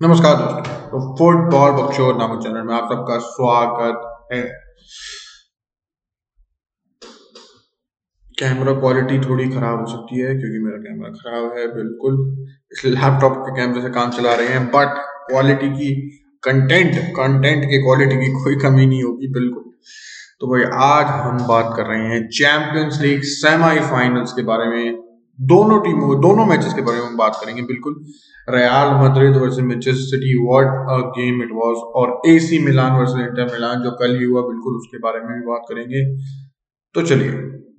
नमस्कार दोस्तों तो फुटबॉल बक्शोर नामक चैनल में आप सबका स्वागत है। कैमरा क्वालिटी थोड़ी खराब हो सकती है, क्योंकि मेरा कैमरा खराब है, बिल्कुल। इस लैपटॉप के कैमरे से काम चला रहे हैं बट क्वालिटी की कंटेंट कंटेंट की क्वालिटी की कोई कमी नहीं होगी, बिल्कुल। तो भाई, आज हम बात कर रहे हैं चैंपियंस लीग सेमीफाइनल्स के बारे में। दोनों टीमों, दोनों मैचेस के बारे में बात करेंगे, बिल्कुल। Real Madrid versus Manchester City what a game it was और AC Milan versus Inter Milan जो कल ही हुआ, बिल्कुल उसके बारे में भी बात करेंगे। तो चलिए,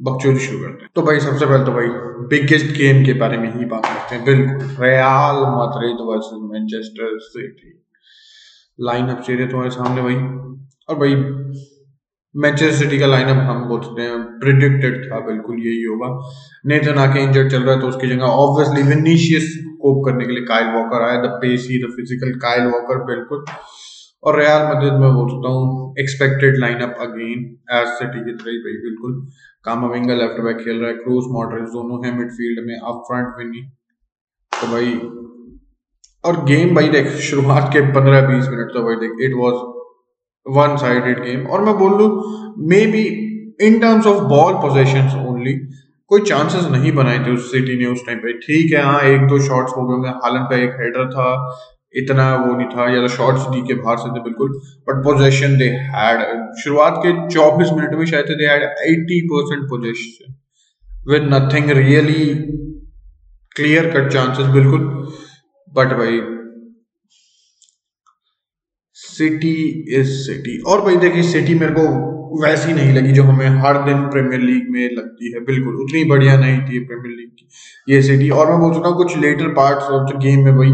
बकचोदी शुरू करते हैं। तो भाई, सबसे पहले तो भाई बिगेस्ट गेम के बारे में ही बात करते हैं। बिल्कुल Real Madrid versus Manchester City line up चेहरे तुम्हारे सामने भाई। और भाई मैनचेस्टर सिटी का लाइनअप हम बोल सकते हैं प्रिडिक्टेड था, बिल्कुल यही होगा। नेथन आके इंजर्ड चल रहा है तो उसकी जगह ऑब्वियसली विनीशियस कोप करने के लिए काइल वॉकर आया the pacy the physical Kyle Walker बिल्कुल। और रियल मदद में बोल सकता हूँ expected lineup again as City की तरह भाई, बिल्कुल। कामाविंगा लेफ़्ट बैक खेल रहा है क्रूज मॉडरेट दोनों है मिडफील्ड में अप फ्रंट विनी तो भाई, और गेम भाई देख, शुरुआत के पंद्रह बीस मिनट तो भाई देख it was one sided game और मैं बोल लू may be in terms of ball possession only कोई चांसेस नहीं बनाए थे उस सिटी ने उस टाइम पे। ठीक है हाँ एक दो शॉट्स हो गए हालन का एक हेडर था, इतना वो नहीं था, या तो शॉट्स दी के बाहर से थे, बिल्कुल। बट पोजेशन दे हैड शुरुआत के 24 मिनट में शायद they had 80 percent possession with nothing really clear cut chances बिल्कुल। बट भाई सिटी इज़ सिटी और भाई देखिए सिटी मेरे को वैसी नहीं लगी जो हमें हर दिन प्रीमियर लीग में लगती है। बिल्कुल, उतनी बढ़िया नहीं थी प्रीमियर लीग की ये सिटी और मैं बोल सकता हूँ, कुछ latter parts of the game में भाई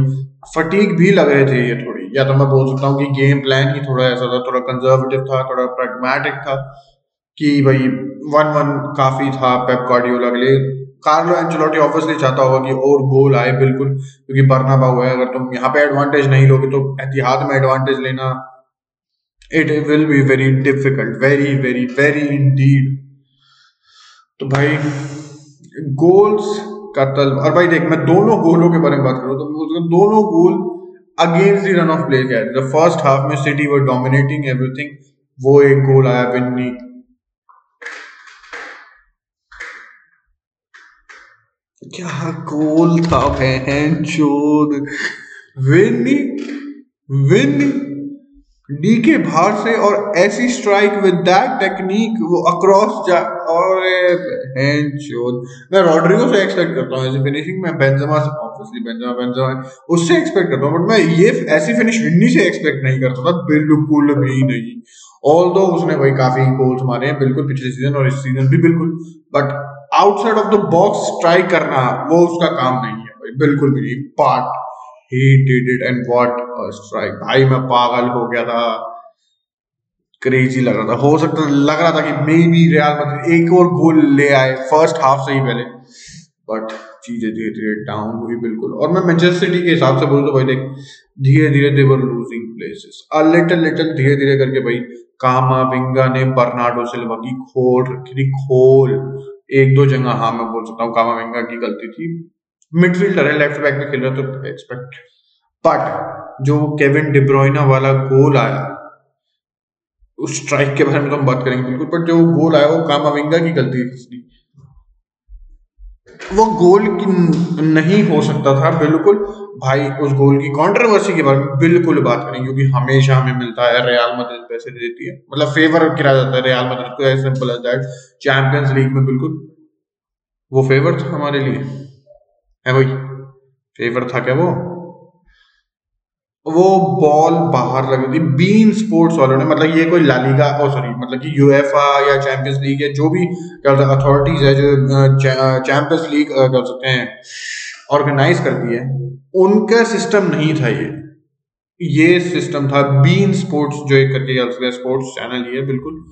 फटीक भी लग रहे थे ये थोड़ी। या तो मैं बोल सकता हूँ कि गेम प्लान ही थोड़ा ऐसा था, थोड़ा कंजर्वेटिव था, थोड़ा प्रैग्मेटिक था कि भाई वन वन काफ़ी था पेप गार्डियोला के लिए। कार्लो एंचेलोटी ऑब्वियसली चाहता होगा कि और गोल आए बिल्कुल, क्योंकि बरना हुआ है, अगर तुम यहाँ पे एडवांटेज नहीं लोगे तो एहतियात में एडवांटेज लेना it will be very difficult very very very indeed तो भाई गोल्स का तल और भाई देख, मैं दोनों गोलों के बारे में बात करूँ तो दोनों goal against the run of play गए फ़र्स्ट हाफ़ में सिटी वर डोमिनेटिंग एवरीथिंग वो एक गोल आया विन्नी क्या गोल था बहन चोद विनी विनी। डी के बाहर से और ऐसी स्ट्राइक विद दैट टेक्निक वो अक्रॉस जा और बहन चोद मैं रॉड्रिगो से एक्सपेक्ट करता हूँ, ऐसी फिनिशिंग मैं बेंजेमा से ऑब्वियसली बेंजेमा बेंजेमा उससे एक्सपेक्ट करता हूँ बट मैं ये ऐसी फिनिश विन्नी से एक्सपेक्ट नहीं करता था, बिल्कुल भी नहीं। ऑल उसने भाई काफ़ी गोल्स मारे हैं, बिल्कुल पिछले सीज़न और इस सीज़न भी बिल्कुल but outside of the box try करना, वो उसका काम नहीं है भाई। बिल्कुल भी नहीं। Part he did it and what strike भाई, मैं पागल हो गया था। क्रेजी लग रहा था। हो सकता लग रहा था कि मे बी रियाल मतलब एक और गोल ले आए फ़र्स्ट हाफ़ से ही पहले। बट चीज़ें धीरे धीरे डाउन हुई बिल्कुल। और मैं मैनचेस्टर सिटी के हिसाब से बोलूँ तो भाई देख धीरे धीरे they were losing places a little little धीरे धीरे करके भाई कामा विंगा ने बर्नाडो सिल्वा की खोल रखी थी, खोल। एक दो जगह हाँ मैं बोल सकता हूँ कामावेंगा की गलती थी। मिडफील्डर है लेफ़्ट बैक में खेल रहा तो एक्सपेक्ट बट जो केविन डिब्रोइना वाला गोल आया, उस स्ट्राइक के बारे में तो हम बात करेंगे बिल्कुल बट जो गोल आया, वो कामाविंगा की गलती थी वो गोल की नहीं हो सकता था, बिल्कुल। भाई, उस गोल की कंट्रोवर्सी के बारे में बिल्कुल बात करें, क्योंकि हमेशा हमें मिलता है रियाल मदद पैसे देती है। मतलब फेवर किया जाता है रियाल मदद को simple as that Champions League में बिल्कुल, वो फेवर था हमारे लिए। है भाई फेवर था क्या वो? वो बॉल बाहर लगी थी। बीन स्पोर्ट्स वालों ने मतलब ये कोई लालीगा ओ सॉरी मतलब कि यूएफए या चैंपियंस लीग या जो भी क्या अथॉरिटीज है जो चैंपियंस लीग कर सकते हैं ऑर्गेनाइज करती है उनका सिस्टम नहीं था ये। ये सिस्टम था बीन स्पोर्ट्स जो एक करके क्या सकते स्पोर्ट्स चैनल ये बिल्कुल।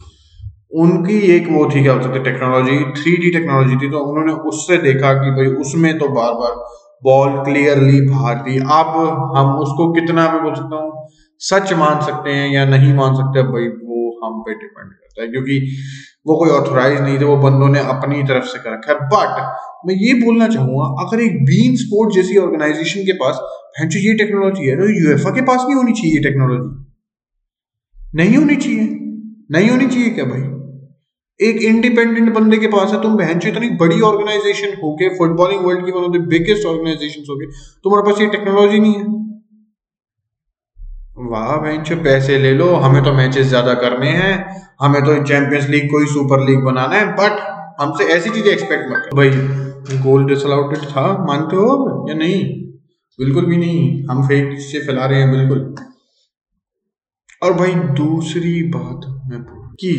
उनकी एक वो थी क्या हो सकते टेक्नोलॉजी थ्री टेक्नोलॉजी थी तो उन्होंने उससे देखा कि भाई उसमें तो बार बार बॉल क्लियरली बाहर थी अब हम उसको कितना भी बोल सकता हूँ, सच मान सकते हैं या नहीं मान सकते, भाई वो हम पे डिपेंड करता है, क्योंकि वो कोई ऑथोराइज नहीं थे, वो बंदों ने अपनी तरफ़ से कर रखा है। बट मैं ये बोलना चाहूँगा, अगर एक बीन स्पोर्ट जैसी ऑर्गेनाइजेशन के पास ये टेक्नोलॉजी है तो यूएफए के पास नहीं होनी चाहिए ये टेक्नोलॉजी नहीं होनी चाहिए। नहीं होनी चाहिए क्या भाई? एक इंडिपेंडेंट बंदे के पास है, तुम बहन इतनी बड़ी ऑर्गेनाइजेशन हो गए फुटबॉलिंग वर्ल्ड की one of the biggest organisation हो गए, तुम्हारे पास ये टेक्नोलॉजी नहीं है। वाह बहन पैसे ले लो, हमें तो मैचेस ज़्यादा करने हैं, हमें तो चैंपियंस लीग को ही सुपर लीग बनाना है बट हमसे ऐसी चीज़ें एक्सपेक्ट मत भाई गोल डिसअलाउटेड था, मानते हो या नहीं? बिल्कुल भी नहीं, हम फेक से फैला रहे हैं, बिल्कुल। और भाई, दूसरी बात मैं कि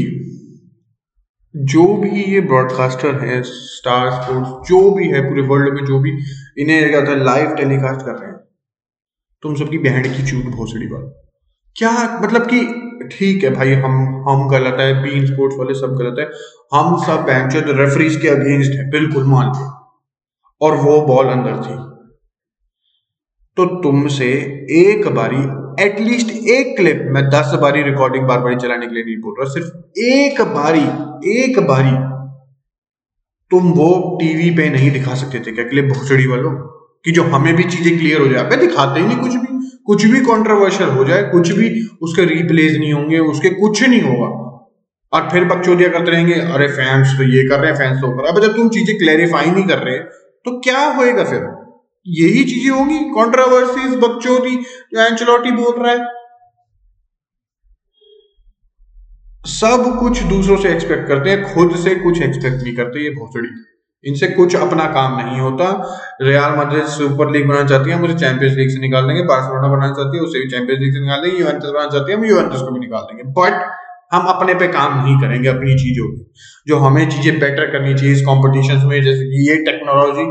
जो भी ये ब्रॉडकास्टर है स्टार स्पोर्ट्स जो भी है पूरे वर्ल्ड में, जो भी, इन्हें क्या था लाइव टेलीकास्ट कर रहे हैं। तुम सबकी बहन की चूट भोसड़ी बात क्या मतलब कि ठीक है भाई, हम हम गलत है बीन स्पोर्ट्स वाले सब गलत है। हम सब बेंच रेफरीज के अगेंस्ट है, बिल्कुल मान लो। और वो बॉल अंदर थी। तो तुमसे एक बारी एटलीस्ट एक क्लिप मैं दस बारी रिकॉर्डिंग बार बारी चलाने के लिए नहीं बोल रहा सिर्फ़ एक बारी एक बारी तुम वो टीवी पे नहीं दिखा सकते थे क्या? क्लिप भोसड़ी वालों, कि जो हमें भी चीज़ें क्लियर हो जाए दिखाते ही नहीं कुछ भी। कुछ भी कंट्रोवर्शियल हो जाए, कुछ भी उसके रिप्लेस नहीं होंगे, उसके कुछ नहीं होगा। और फिर बकचोदिया करते रहेंगे, अरे फैंस तो ये कर रहे हैं फैंस तो कर रहे अब जब तुम चीज़ें क्लैरिफाई नहीं कर रहे तो क्या होएगा फिर? यही चीज़ें होंगी। कॉन्ट्रोवर्सीज बकचोदी जो एंचलॉटी बोल रहा है। सब कुछ दूसरों से एक्सपेक्ट करते हैं, खुद से कुछ एक्सपेक्ट नहीं करते, ये भोसड़ी इनसे कुछ अपना काम नहीं होता। रियाल मद्रिद सुपर लीग बनाना चाहती है मुझे चैंपियंस लीग से निकाल देंगे। बार्सिलोना बनाना चाहती है, उसे भी चैंपियंस लीग से निकाल देंगे। यूवेंटस बनाना चाहती है, हम यूवेंटस को भी निकाल देंगे। बट हम अपने पे काम नहीं करेंगे अपनी चीज़ों पे। जो हमें चीज़ें बेटर करनी चाहिए इस कॉम्पिटिशन में, जैसे कि ये टेक्नोलॉजी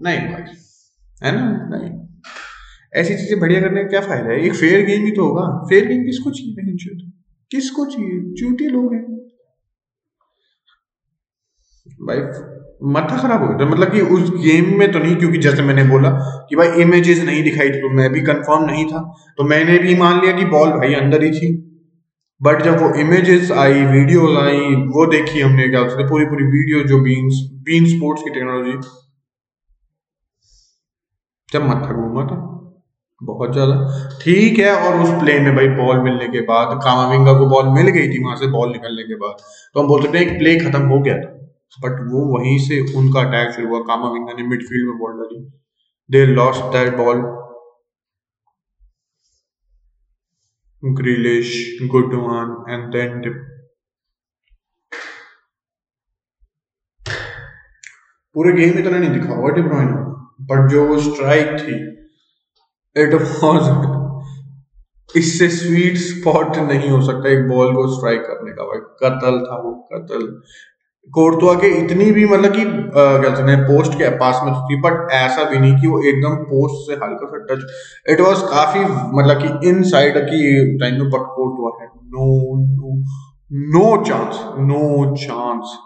नहीं, भाई। है ना? नहीं। ऐसी चीज़ें बढ़िया करने का क्या फ़ायदा है? एक फेयर गेम ही तो होगा। फेयर गेम किसको चाहिए? किसको चाहिए? चूटी लोग हैं। भाई माथा खराब हो गया मतलब कि उस गेम में तो नहीं, क्योंकि जैसे मैंने बोला कि भाई इमेजेस नहीं दिखाई थी तो मैं भी कंफर्म नहीं था। तो मैंने भी मान लिया कि बॉल भाई अंदर ही थी। बट जब वो इमेजेस आई वीडियोस आई, वो देखी हमने क्या उसने पूरी पूरी वीडियो जो बीन्स बीन स्पोर्ट्स की टेक्नोलॉजी जब मत्था घूमा था बहुत ज़्यादा। ठीक है, और उस प्ले में भाई बॉल मिलने के बाद कामाविंगा को बॉल मिल गई थी, वहाँ से बॉल निकलने के बाद। तो हम बोल सकते हैं प्ले खत्म हो गया था। बट वो वहीं से उनका अटैक शुरू हुआ। कामाविंगा ने मिडफील्ड में बॉल डाली। They lost that ball Grealish Gundogan and then पूरे गेम इतना नहीं दिखा। हुआ डिब्रॉइन बट जो वो स्ट्राइक थी इट वाज इससे स्वीट स्पॉट नहीं हो सकता एक बॉल को स्ट्राइक करने का। भाई, कतल था वो, कतल। कोर्तुआ के इतनी भी मतलब कि क्या कहते हैं पोस्ट के पास में तो थी बट ऐसा भी नहीं कि वो एकदम पोस्ट से हल्का सा टच इट वाज काफ़ी मतलब कि इन साइड की टाइम में बट कोर्तुआ है no no no chance no chance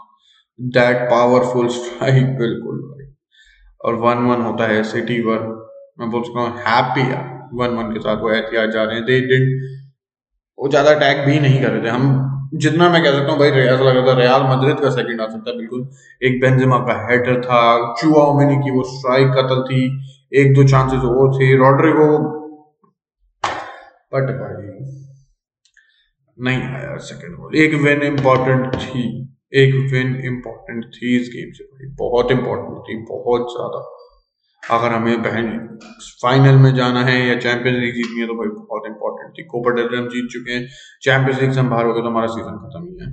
that powerful strike बिल्कुल। और वन वन होता है सिटी वन। मैं बोल सकता हूँ हैप्पी है। वन वन के साथ वो एहतियात जा रहे हैं। दे वो ज़्यादा अटैक भी नहीं कर रहे थे। हम जितना मैं कह सकता हूँ भाई ऐसा लग रहा था रियाल मद्रिद का सेकंड आ सकता है बिल्कुल। एक बेंजेमा का हेडर था चुआ मैंने की वो स्ट्राइक कतल थी, एक दो चांसेस और थे रॉड्रिगो बट भाई, नहीं आया सेकंड गोल एक विन इंपॉर्टेंट थी। एक विन इंपॉर्टेंट थी इस गेम से भाई बहुत इंपॉर्टेंट थी, बहुत ज़्यादा। अगर हमें बहन फाइनल में जाना है या चैंपियंस लीग जीतनी है तो भाई बहुत इंपॉर्टेंट थी। कोपर डेल हम जीत चुके हैं। चैंपियंस लीग से हम बाहर हो गए तो हमारा सीज़न खत्म ही है।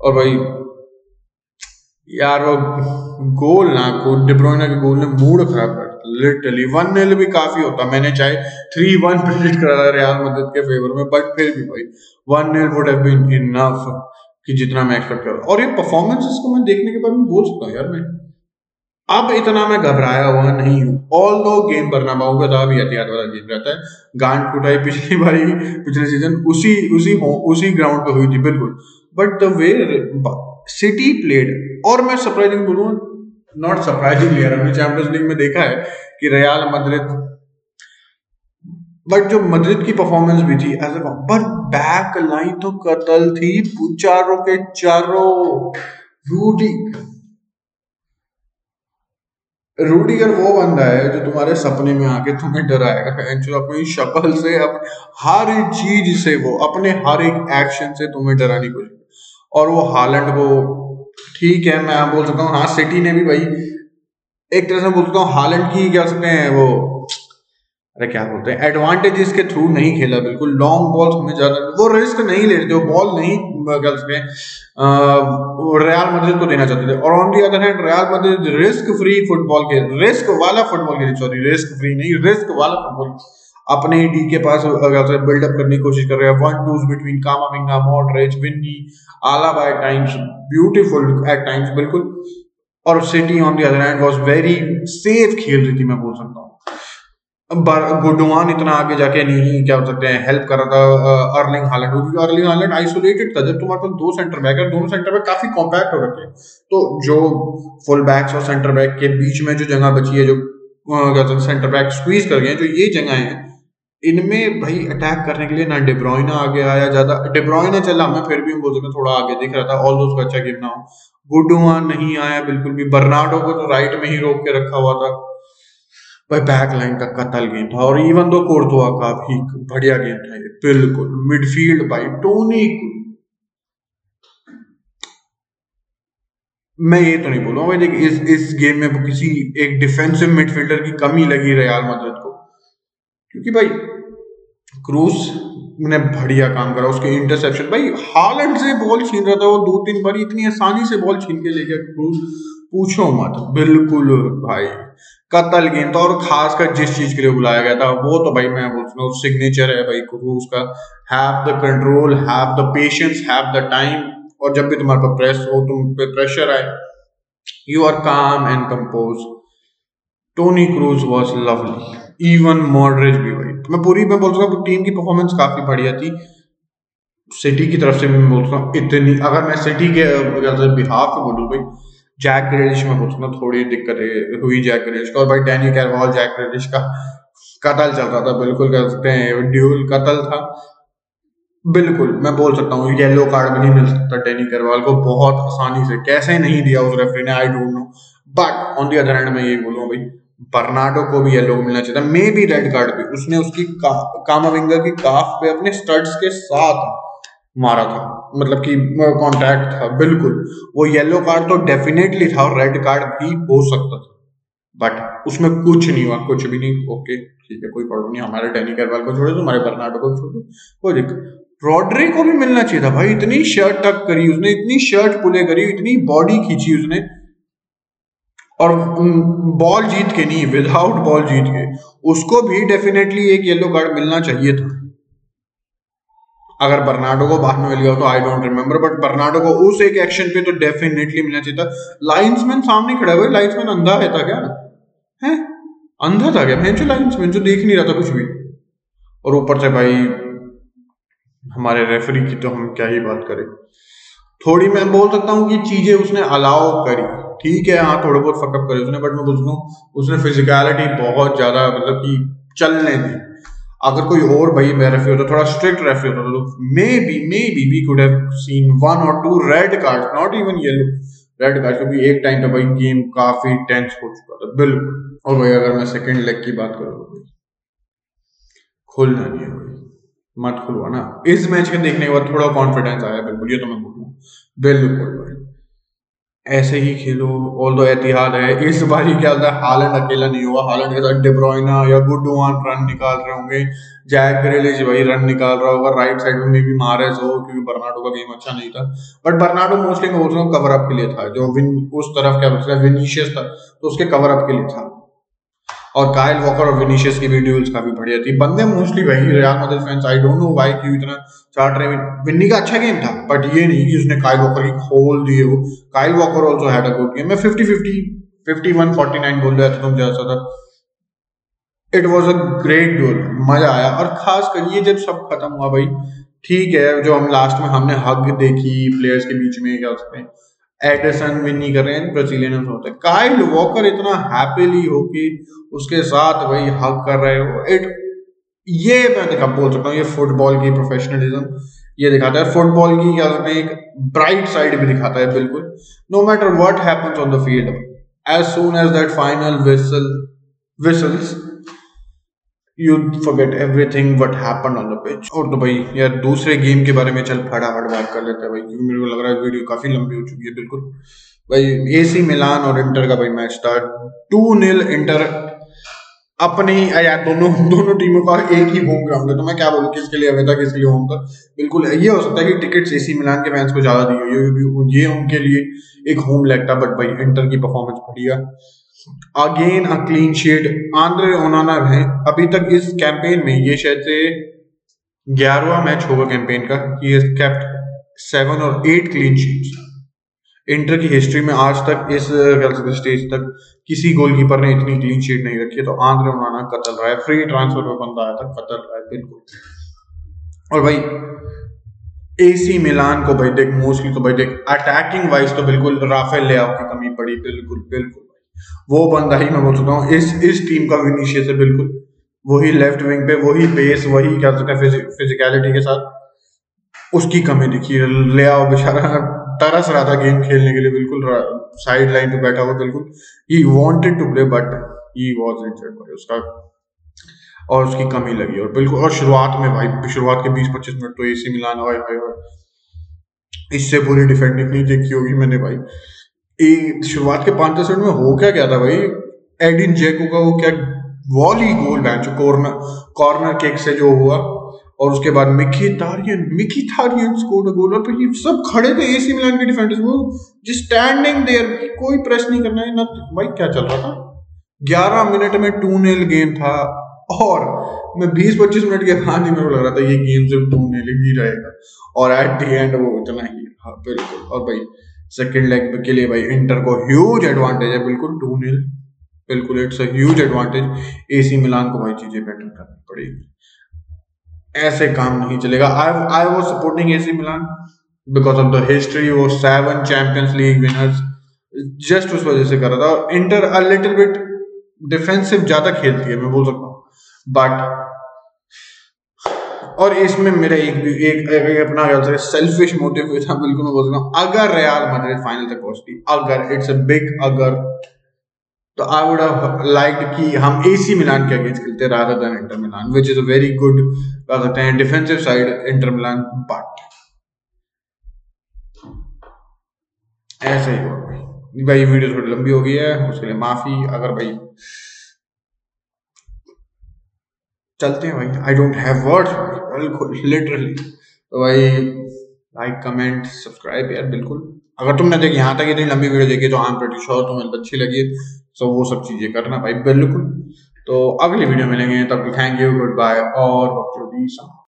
और भाई, यार वो गोल ना को डिब्रोइना के गोल ने मूड खराब कर लिटरली वन नील भी काफ़ी होता। मैंने चाहे थ्री वन प्रिडिक्ट करा रियाल मदद के फेवर में बट फिर भी भाई one nil would have been enough कि जितना मैं एक्सपेक्ट कर और ये परफॉर्मेंसेस को मैं देखने के बाद मैं बोल सकता हूँ, यार मैं अब इतना मैं घबराया हुआ नहीं हूँ। ऑल दो गेम बरनाबाऊ का था भी एहतियात वाला गेम रहता है। गांड कुटाई पिछली बारी, पिछले सीज़न उसी उसी उसी ग्राउंड पे हुई थी, बिल्कुल। But the way City played और मैं सरप्राइजिंग बोलूँ नॉट सरप्राइजिंग यार हमने चैंपियंस लीग में देखा है कि रयाल मद्रिद बट जो मद्रिद की परफॉर्मेंस भी थी एज ए पर बैक लाइन तो कतल थी चारों के चारों रूडी रूडीगर वो बंदा है जो तुम्हारे सपने में आके तुम्हें डराएगा। जो अपनी शक्ल से अप, हर चीज़ से वो अपने हर एक एक्शन से तुम्हें डराने की और वो हालैंड को ठीक है मैं बोल सकता हूँ हाँ सिटी ने भी भाई एक तरह से बोल सकता हूँ हालैंड की क्या सकते हैं वो अरे क्या बोलते हैं? एडवांटेजेस के थ्रू नहीं खेला, बिल्कुल लॉन्ग बॉल हमें ज़्यादा वो रिस्क नहीं लेते वो बॉल नहीं क्या सकते रियाल मद्रिद को देना चाहते थे। और on the other hand Real Madrid risk free football के रिस्क वाला फुटबॉल के सॉरी रिस्क फ्री नहीं रिस्क वाला फुटबॉल अपने डी के पास बिल्डअप करने की कोशिश कर रहे हैं one twos between Camavinga Modric Vinny Alaba at times beautiful at times बिल्कुल। और City on the other hand was very safe खेल रही थी, मैं बोल सकता हूँ। गुडवान इतना आगे जाके नहीं, क्या हो सकते हैं हेल्प कर रहा था अर्लिंग हालैंड क्योंकि अर्लिंग हालैंड आइसोलेटेड था। जब तुम्हारे पास दो सेंटर बैक है, दोनों सेंटर बैक काफ़ी कॉम्पैक्ट हो रखे तो जो फुल बैक्स और सेंटर बैक के बीच में जो जगह बची है, जो क्या हैं सेंटर बैक स्क्वीज कर गए जो ये जगह है, इनमें भाई अटैक करने के लिए ना डिब्रॉइना आगे आया, ज़्यादा डिब्रॉइना चला, मैं फिर भी बोल सकते थोड़ा आगे दिख रहा था ऑल दोस्त का अच्छा गेम ना हो। गुडवान नहीं आया, बिल्कुल भी बर्नाडो को तो राइट में ही रोक के रखा हुआ था। भाई बैक लाइन का कतल गेम था और इवन दो कोर्तुआ का भी बढ़िया गेम था ये, बिल्कुल मिडफील्ड भाई, टोनी मैं ये तो नहीं बोलूँगा भाई देख, इस इस गेम में किसी एक डिफेंसिव मिडफील्डर की कमी लगी रियाल मदद को। क्योंकि भाई क्रूज ने बढ़िया काम करा, उसके इंटरसेप्शन भाई हालैंड से बॉल छीन रहा था, वो दो तीन बार इतनी आसानी से बॉल छीन के ले गया क्रूस पूछो मत, बिल्कुल भाई। कतल गेम था और खासकर जिस चीज़ के लिए बुलाया गया था, वो तो भाई मैं बोलता हूँ सिग्नेचर है भाई क्रूज का have the control have the patience have the time और जब भी तुम्हारे पास प्रेस हो, तुम पे प्रेशर आए you are calm and composed Toni Kroos was lovely even Modric भी भाई। मैं पूरी, मैं बोल सकता हूँ टीम की परफॉर्मेंस काफ़ी बढ़िया थी। सिटी की तरफ़ से भी मैं बोल सकता हूँ, इतनी, अगर मैं सिटी के बिहाफ पे बोलूँ भाई जैक ग्रेलिश में कुछ ना थोड़ी दिक्कत हुई जैक ग्रेलिश का। और भाई डैनी कैरवाल जैक ग्रेलिश का कतल चल रहा था बिल्कुल कह सकते हैं ड्यूल कतल था। बिल्कुल मैं बोल सकता हूँ येलो कार्ड भी नहीं मिल सकता डैनी कैरवाल को बहुत आसानी से। कैसे नहीं दिया उस रेफरी ने? I don't know but on the other hand में ये बोलूँ भाई बर्नाडो को भी येलो मिलना चाहिए मे बी रेड कार्ड भी। उसने उसकी का, कामाविंगा की काफ पे अपने स्टड्स के साथ मारा था। मतलब कि कॉन्टैक्ट था, बिल्कुल। वो येलो कार्ड तो डेफिनेटली था और रेड कार्ड भी हो सकता था। बट उसमें कुछ नहीं हुआ, कुछ भी नहीं। ओके ठीक है, कोई प्रॉब्लम नहीं। हमारे डेनी कैरवाल को छोड़े तो हमारे बर्नाडो को छोड़ो, कोई दिक्कत रॉड्री को भी मिलना चाहिए था भाई। इतनी शर्ट टक करी उसने, इतनी शर्ट पुले करी, इतनी बॉडी खींची उसने। और बॉल जीत के नहीं विदाउट बॉल जीत के, उसको भी डेफिनेटली एक येलो कार्ड मिलना चाहिए था। अगर बर्नाडो को बाद में मिल तो I don't remember but Bernardo को उस एक एक्शन पे तो डेफिनेटली मिलना चाहिए था। लाइन्समैन सामने खड़ा हुआ लाइन्समैन अंधा है, था क्या? है? अंधा था क्या? जो लाइन्समैन जो देख नहीं रहा था कुछ भी। और ऊपर से भाई, हमारे रेफरी की तो हम क्या ही बात करें। थोड़ी मैं बोल सकता हूँ कि चीज़ें उसने अलाउ करी। ठीक है हाँ थोड़ा बहुत फकअप करे उसने बट मैं बोलता हूँ, उसने फिजिकलिटी बहुत ज़्यादा मतलब कि चलने दी। अगर कोई और भाई मैं रेफरी होता, थोड़ा स्ट्रिक्ट रेफरी होता तो maybe maybe we could have seen one और two red card not even yellow red card क्योंकि एक टाइम पे भाई गेम काफ़ी टेंस हो चुका था, बिल्कुल। और भाई अगर मैं सेकंड लेग की बात करूँ, खुलना नहीं है भाई, मत खुलवा ना। इस मैच के देखने के बाद थोड़ा कॉन्फिडेंस आया, बिल्कुल, ये तो मैं बोलूँ, बिल्कुल भाई। ऐसे ही खेलो ऑल दो एहतियात है, इस बार ही क्या होता है, हालैंड अकेला नहीं हुआ, हालैंड के साथ डिब्रोइना या गुडवान रन निकाल रहे होंगे जैक ग्रेलिज भाई रन निकाल रहा होगा राइट साइड में भी मारे हो, क्योंकि बर्नाडो का गेम अच्छा नहीं था बट बर्नाडो मोस्टली मैं बोल रहा हूँ कवर अप के लिए था, जो विन उस तरफ़ क्या बोलते विनीशियस था तो उसके कवर अप के लिए था। और कायल वॉकर और विनीशियस की भी ड्यूल्स काफ़ी बढ़िया थी। बंदे मोस्टली भाई Real Madrid fans I don't know why क्यों इतना चार्ट रहे विन्नी का अच्छा गेम था बट ये नहीं कि उसने कायल वॉकर की खोल दिए वो। Kyle Walker also had a good game मैं 50 50 51 49 बोल रहा था तुम जैसा था। It was a great duel मज़ा आया। और खास कर ये जब सब खत्म हुआ भाई, ठीक है, जो हम लास्ट में हमने हग देखी प्लेयर्स के बीच में क्या हैं एडरसन विन नहीं कर रहे हैं ब्राजीलियन होते हैं। काइल वॉकर इतना हैप्पीली हो कि उसके साथ भाई हक कर रहे हो। इट ये मैं देखा, बोल सकता हूँ, ये फुटबॉल की प्रोफेशनलिज्म ये दिखाता है। फुटबॉल की कहते हैं एक ब्राइट साइड भी दिखाता है, बिल्कुल। No matter what happens on the field as soon as that final whistle, whistles you forget everything what happened on the pitch और तो भाई, यार, दूसरे गेम के बारे में चल, फटाफट बात कर लेते हैं भाई। क्योंकि मेरे को लग रहा है वीडियो काफ़ी लंबी हो चुकी है, बिल्कुल। भाई एसी मिलान और इंटर का भाई मैच था। टू नील इंटर अपने ही यार, दोनों दोनों टीमों का एक ही होम ग्राउंड है तो मैं क्या बोलूँ, किसके लिए अवे था किसके लिए होम था? बिल्कुल, ये हो सकता है कि टिकट्स एसी मिलान के फैंस को ज़्यादा दी हुई ये उनके लिए एक होम लेग था बट भाई इंटर की परफॉर्मेंस बढ़िया। Again a clean sheet. Andre Onana है। अभी तक इस कैंपेन में ये शायद से ग्यारहवा मैच होगा कैंपेन का ही केप्ट सेवन और एट क्लीन शीट्स इंटर की हिस्ट्री में आज तक इस स्टेज तक किसी गोलकीपर ने इतनी क्लीन शीट नहीं रखी तो आंद्रे ओनाना कतल रहा है। फ्री ट्रांसफ़र में बंदा आया था, कतल रहा है, बिल्कुल। और भाई एसी मिलान को भाई देख मोस्टली तो भाई देख अटैकिंग वाइज तो बिल्कुल राफेल ले की कमी पड़ी, बिल्कुल बिल्कुल। वो बंदा ही मैं बोल सकता हूँ, इस इस टीम का विनीशियस है, बिल्कुल। वही लेफ़्ट विंग पे, वही बेस वही क्या सकते हैं फिजिकलिटी के साथ। उसकी कमी दिखी, ले आओ बेचारा। तरस रहा था गेम खेलने के लिए, बिल्कुल साइड लाइन पे बैठा हुआ, बिल्कुल। He wanted to play but he was injured उसका। और उसकी कमी लगी, और बिल्कुल, और शुरुआत में भाई, शुरुआत के 20-25 मिनट तो एसी मिलान हाय हाय इससे पूरी डिफेंडिंग नहीं देखी होगी मैंने भाई। शुरुआत के पाँच दस मिनट में हो क्या गया था भाई? एडिन जेको का वो क्या volley goal match corner corner kick से जो हुआ, और उसके बाद Mkhitaryan Mkhitaryan score a goal और ये सब खड़े थे एसी मिलान के डिफेंडर्स वो जस्ट स्टैंडिंग देयर कोई प्रेस नहीं करना है ना भाई क्या चल रहा था? 11 मिनट में टू नील गेम था, और मैं 20-25 मिनट के बाद ही मेरे को लग रहा था ये गेम सिर्फ़ टू नील ही रहेगा, और एट दी एंड वो इतना ही हाँ बिल्कुल, और भाई सेकेंड लेग के लिए भाई इंटर को ह्यूज एडवांटेज है, बिल्कुल टू नील बिल्कुल it's huge advantage AC Milan को भाई चीज़ें बेटर करनी पड़ेगी। ऐसे काम नहीं चलेगा। I I was supporting AC Milan because of the history वो seven champions league winners just उस वजह से कर रहा था। और Inter a little bit defensive ज़्यादा खेलती है, मैं बोल सकता हूँ। बट और इसमें मेरा एक भी एक, एक, एक अपना क्या सेल्फिश मोटिव था बिल्कुल मैं बोल रहा हूँ। अगर रियाल मैड्रिड फाइनल तक पहुँचती अगर इट्स अ बिग अगर तो आई वुड हैव लाइक्ड कि हम एसी मिलान के अगेंस्ट खेलते rather than Inter Milan which is a very good कह सकते हैं defensive side Inter Milan but ऐसे ही भाई। भाई वीडियो थोड़ी लंबी हो गई है उसके लिए माफ़ी अगर भाई चलते हैं भाई। आई डोंट हैव वर्ड्स बिल्कुल लिटरली तो भाई लाइक कमेंट सब्सक्राइब यार, बिल्कुल। अगर तुमने देखी, यहाँ तक इतनी लंबी वीडियो देखी तो आई एम प्रीटी तुम्हें अच्छी लगी सो वो सब चीज़ें करना भाई, बिल्कुल। तो अगली वीडियो मिलेंगे, तब थैंक यू गुड बाय और